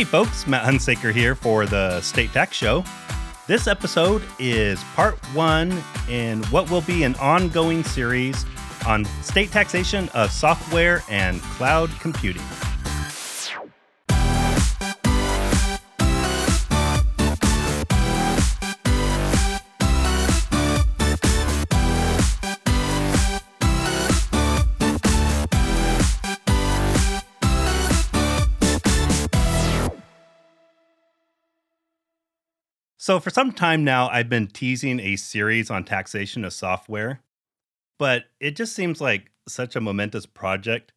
Hey folks, Matt Hunsaker here for the State Tax Show. This episode is part one in what will be an ongoing series on state taxation of software and cloud computing. So, for some time now, I've been teasing a series on taxation of software, but it just seems like such a momentous project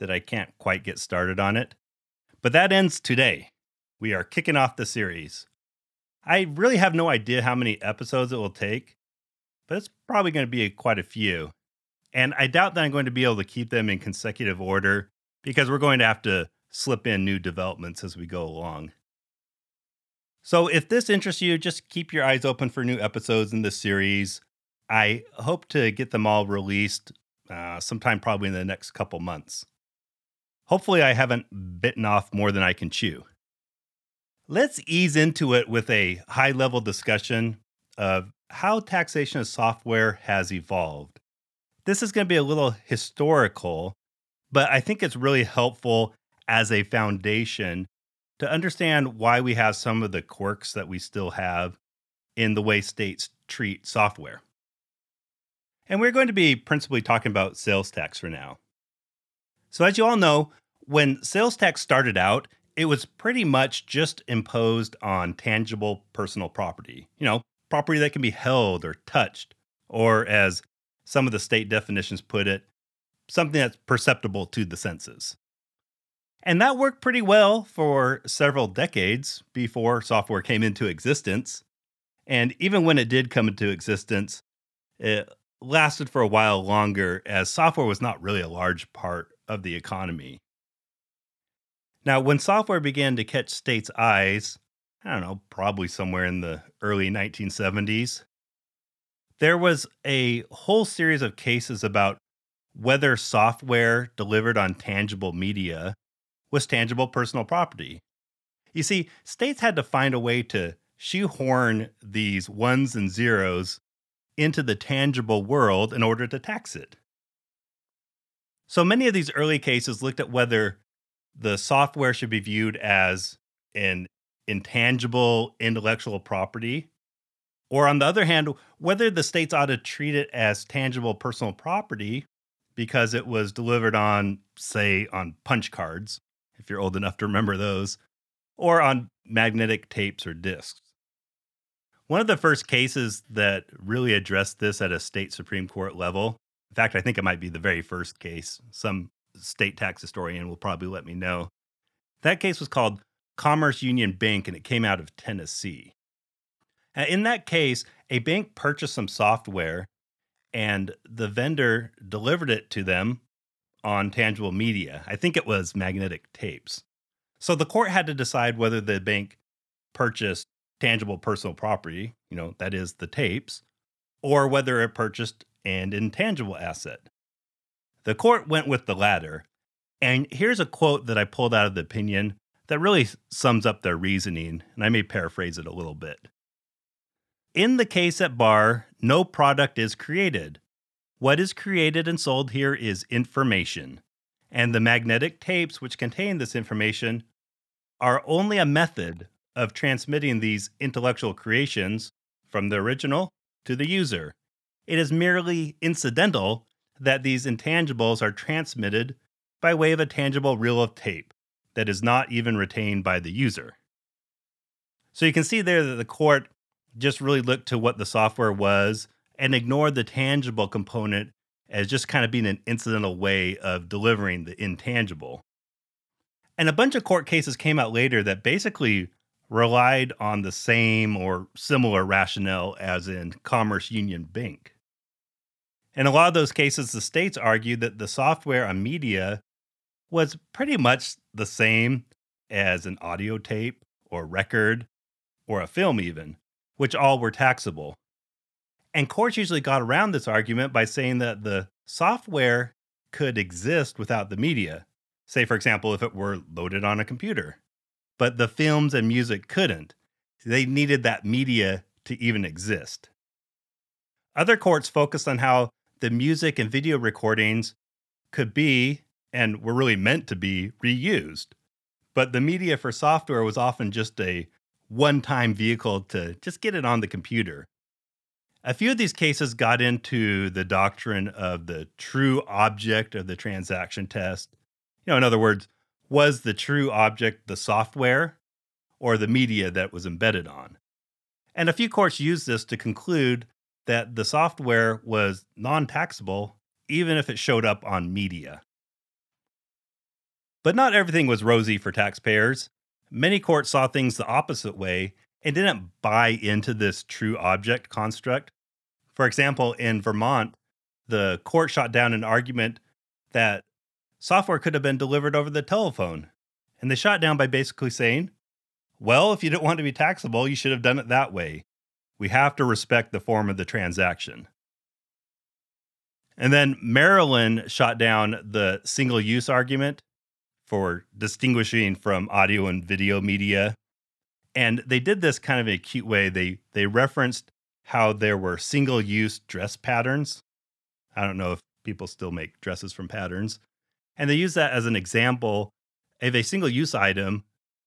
that I can't quite get started on it. But that ends today. We are kicking off the series. I really have no idea how many episodes it will take, but it's probably going to be quite a few. And I doubt that I'm going to be able to keep them in consecutive order because we're going to have to slip in new developments as we go along. So, if this interests you, just keep your eyes open for new episodes in this series. I hope to get them all released uh, sometime probably in the next couple months. Hopefully, I haven't bitten off more than I can chew. Let's ease into it with a high level discussion of how taxation of software has evolved. This is going to be a little historical, but I think it's really helpful as a foundation to understand why we have some of the quirks that we still have in the way states treat software. And we're going to be principally talking about sales tax for now. So, as you all know, when sales tax started out, it was pretty much just imposed on tangible personal property, you know, property that can be held or touched, or as some of the state definitions put it, something that's perceptible to the senses. And that worked pretty well for several decades before software came into existence. And even when it did come into existence, it lasted for a while longer as software was not really a large part of the economy. Now, when software began to catch states' eyes, I don't know, probably somewhere in the early 1970s, there was a whole series of cases about whether software delivered on tangible media was tangible personal property. You see, states had to find a way to shoehorn these ones and zeros into the tangible world in order to tax it. So many of these early cases looked at whether the software should be viewed as an intangible intellectual property, or on the other hand, whether the states ought to treat it as tangible personal property because it was delivered on, say, on punch cards, if you're old enough to remember those, or on magnetic tapes or discs. One of the first cases that really addressed this at a state Supreme Court level, in fact, I think it might be the very first case, some state tax historian will probably let me know. That case was called Commerce Union Bank and it came out of Tennessee. In that case, a bank purchased some software and the vendor delivered it to them on tangible media. I think it was magnetic tapes. So the court had to decide whether the bank purchased tangible personal property, you know, that is the tapes, or whether it purchased an intangible asset. The court went with the latter. And here's a quote that I pulled out of the opinion that really sums up their reasoning, and I may paraphrase it a little bit. In the case at bar, no product is created, what is created and sold here is information, and the magnetic tapes which contain this information are only a method of transmitting these intellectual creations from the original to the user. It is merely incidental that these intangibles are transmitted by way of a tangible reel of tape that is not even retained by the user. So you can see there that the court just really looked to what the software was and ignore the tangible component as just kind of being an incidental way of delivering the intangible. And a bunch of court cases came out later that basically relied on the same or similar rationale as in Commerce Union Bank. In a lot of those cases, the states argued that the software on media was pretty much the same as an audio tape or record or a film, even, which all were taxable. And courts usually got around this argument by saying that the software could exist without the media. Say, for example, if it were loaded on a computer. but the films and music couldn't. They needed that media to even exist. Other courts focused on how the music and video recordings could be and were really meant to be reused. But the media for software was often just a one time vehicle to just get it on the computer. A few of these cases got into the doctrine of the true object of the transaction test. You know, in other words, was the true object the software or the media that was embedded on? And a few courts used this to conclude that the software was non taxable even if it showed up on media. But not everything was rosy for taxpayers. Many courts saw things the opposite way and didn't buy into this true object construct. For example, in Vermont, the court shot down an argument that software could have been delivered over the telephone. And they shot down by basically saying, well, if you didn't want to be taxable, you should have done it that way. We have to respect the form of the transaction. And then Maryland shot down the single use argument for distinguishing from audio and video media. And they did this kind of in a cute way. They they referenced how there were single use dress patterns. I don't know if people still make dresses from patterns. And they use that as an example of a single use item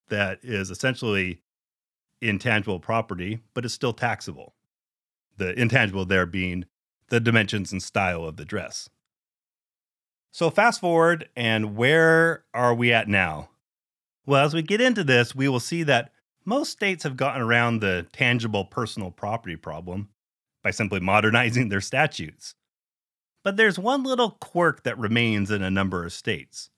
that is essentially intangible property, but is still taxable. The intangible there being the dimensions and style of the dress. So, fast forward, and where are we at now? Well, as we get into this, we will see that most states have gotten around the tangible personal property problem by simply modernizing their statutes. But there's one little quirk that remains in a number of states.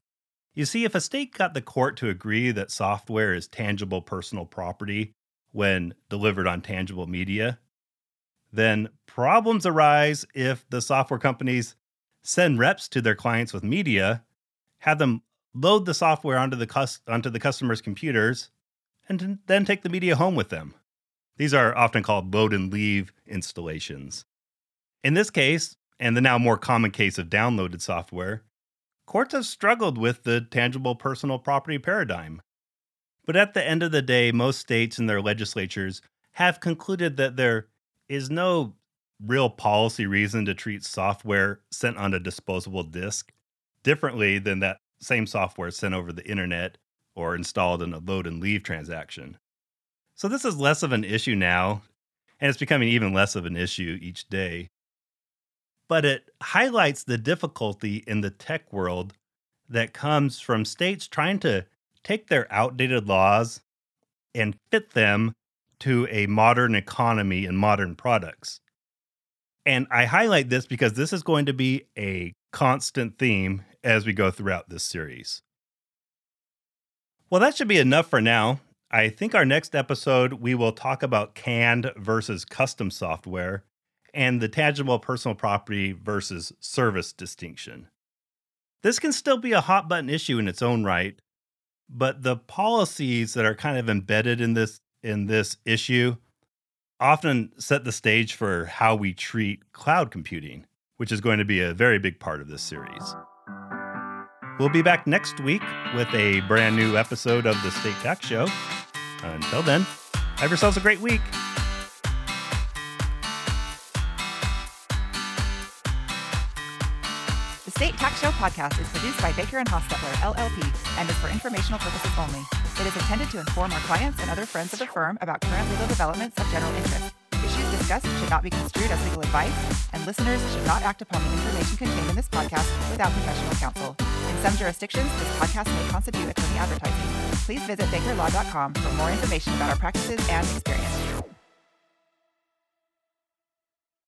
You see, if a state got the court to agree that software is tangible personal property when delivered on tangible media, then problems arise if the software companies send reps to their clients with media, have them load the software onto the, cus- onto the customer's computers, and then take the media home with them. These are often called load and leave installations. In this case, and the now more common case of downloaded software, courts have struggled with the tangible personal property paradigm. But at the end of the day, most states and their legislatures have concluded that there is no real policy reason to treat software sent on a disposable disk differently than that same software sent over the internet or installed in a load and leave transaction. So this is less of an issue now, and it's becoming even less of an issue each day. But it highlights the difficulty in the tech world that comes from states trying to take their outdated laws and fit them to a modern economy and modern products. And I highlight this because this is going to be a constant theme as we go throughout this series. Well, that should be enough for now. I think our next episode, we will talk about canned versus custom software and the tangible personal property versus service distinction. This can still be a hot button issue in its own right, but the policies that are kind of embedded in this in this issue often set the stage for how we treat cloud computing, which is going to be a very big part of this series. We'll be back next week with a brand new episode of the State Tax Show. Until then, have yourselves a great week. The State Tax Show podcast is produced by Baker and Hostetler, LLP, and is for informational purposes only. It is intended to inform our clients and other friends of the firm about current legal developments of general interest. Discussed should not be construed as legal advice, and listeners should not act upon the information contained in this podcast without professional counsel. In some jurisdictions, this podcast may constitute attorney advertising. Please visit bakerlaw.com for more information about our practices and experience.